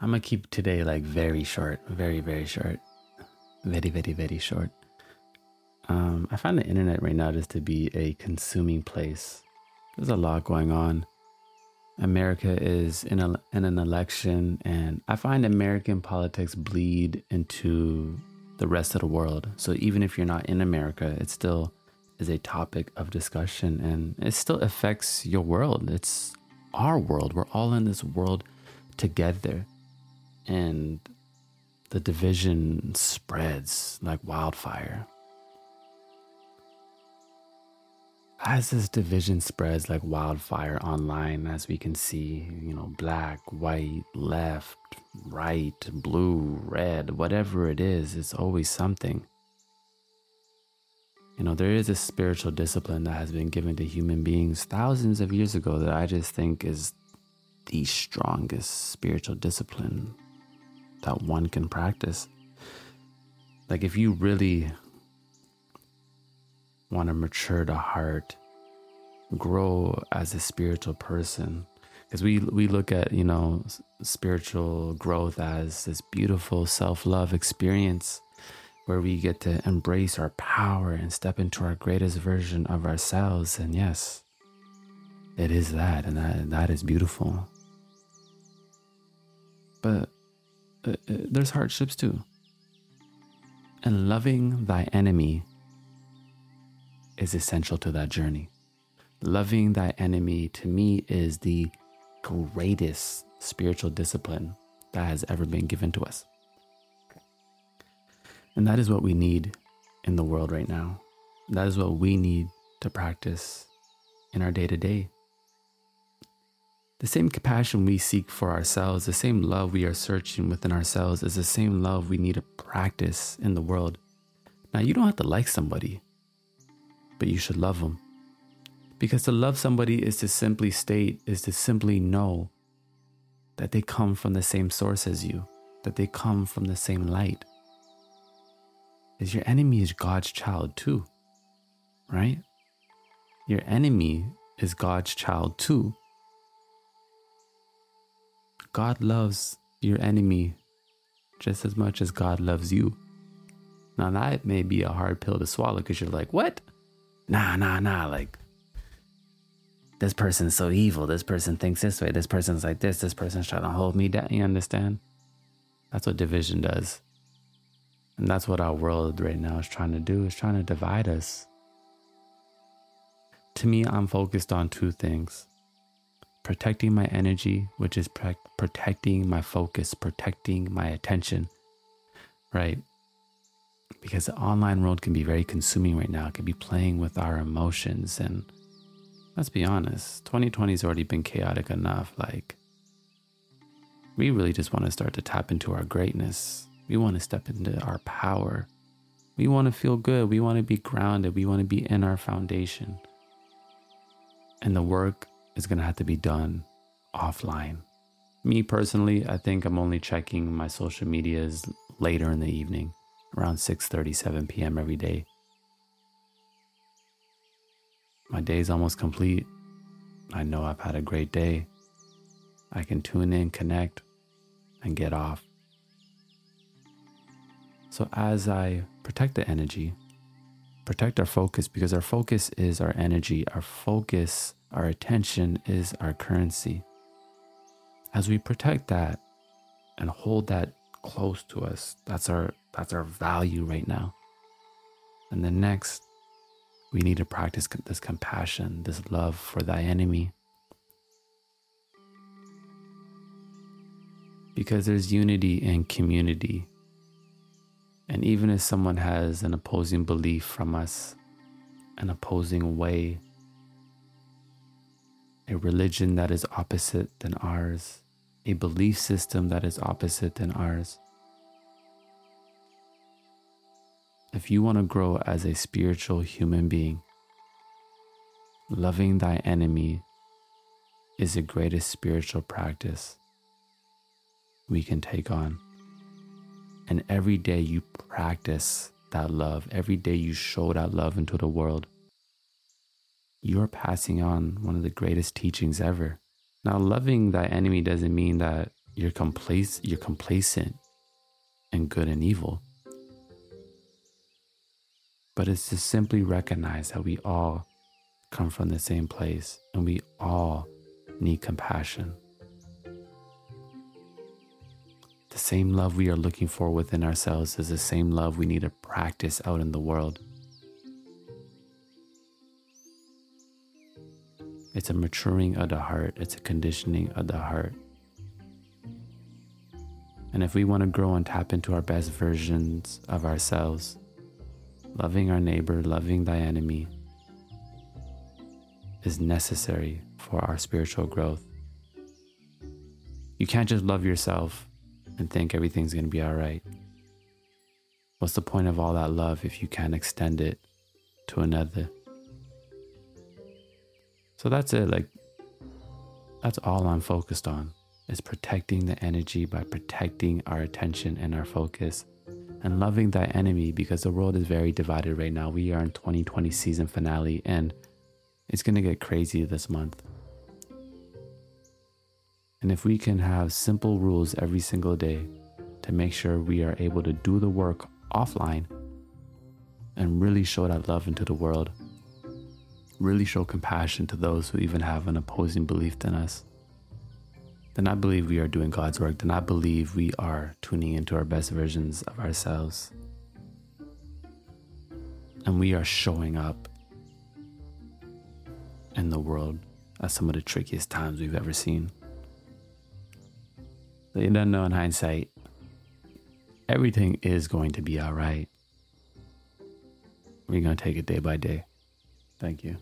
I'm gonna keep today like very short, very, very short. Very, very, very short. Um, I find the internet right now just to be a consuming place. There's a lot going on. America is in, a, in an election, and I find American politics bleed into the rest of the world. So even if you're not in America, it still is a topic of discussion and it still affects your world. It's our world. We're all in this world together and the division spreads like wildfire. As this division spreads like wildfire online, as we can see, you know, black, white, left, right, blue, red, whatever it is, it's always something. You know, there is a spiritual discipline that has been given to human beings thousands of years ago that I just think is the strongest spiritual discipline that one can practice. Like, if you really want to mature the heart, grow as a spiritual person, because we we look at you know spiritual growth as this beautiful self love experience where we get to embrace our power and step into our greatest version of ourselves. And yes, it is that, and that that is beautiful. But uh, uh, there's hardships too. And loving thy enemy is essential to that journey. Loving thy enemy to me is the greatest spiritual discipline that has ever been given to us. And that is what we need in the world right now. That is what we need to practice in our day to day. The same compassion we seek for ourselves, the same love we are searching within ourselves, is the same love we need to practice in the world. Now, you don't have to like somebody, but you should love them. Because to love somebody is to simply state, is to simply know that they come from the same source as you, that they come from the same light. Is your enemy is God's child too, right? Your enemy is God's child too. God loves your enemy just as much as God loves you. Now, that may be a hard pill to swallow because you're like, what? Nah, nah, nah. Like, this person's so evil. This person thinks this way. This person's like this. This person's trying to hold me down. You understand? That's what division does. And that's what our world right now is trying to do, is trying to divide us. To me, I'm focused on two things protecting my energy, which is pre- protecting my focus, protecting my attention, right? Because the online world can be very consuming right now. It can be playing with our emotions. And let's be honest, 2020 has already been chaotic enough. Like, we really just want to start to tap into our greatness. We want to step into our power. We want to feel good. We want to be grounded. We want to be in our foundation. And the work is going to have to be done offline. Me personally, I think I'm only checking my social medias later in the evening, around 6:37 p.m. every day. My day is almost complete. I know I've had a great day. I can tune in, connect, and get off. So as I protect the energy, protect our focus because our focus is our energy, our focus our attention is our currency. As we protect that and hold that close to us, that's our that's our value right now. And then next, we need to practice this compassion, this love for thy enemy. Because there's unity and community. And even if someone has an opposing belief from us, an opposing way a religion that is opposite than ours, a belief system that is opposite than ours. If you want to grow as a spiritual human being, loving thy enemy is the greatest spiritual practice we can take on. And every day you practice that love, every day you show that love into the world, you're passing on one of the greatest teachings ever. Now, loving thy enemy doesn't mean that you're complacent you're complacent in good and evil. But it's to simply recognize that we all come from the same place and we all need compassion. The same love we are looking for within ourselves is the same love we need to practice out in the world. It's a maturing of the heart, it's a conditioning of the heart. And if we want to grow and tap into our best versions of ourselves, loving our neighbor, loving thy enemy, is necessary for our spiritual growth. You can't just love yourself and think everything's going to be all right. What's the point of all that love if you can't extend it to another? So that's it. Like, that's all I'm focused on is protecting the energy by protecting our attention and our focus and loving thy enemy because the world is very divided right now. We are in 2020 season finale and it's going to get crazy this month. And if we can have simple rules every single day to make sure we are able to do the work offline and really show that love into the world, really show compassion to those who even have an opposing belief than us, then I believe we are doing God's work. Then I believe we are tuning into our best versions of ourselves. And we are showing up in the world at some of the trickiest times we've ever seen. You don't know in hindsight, everything is going to be all right. We're going to take it day by day. Thank you.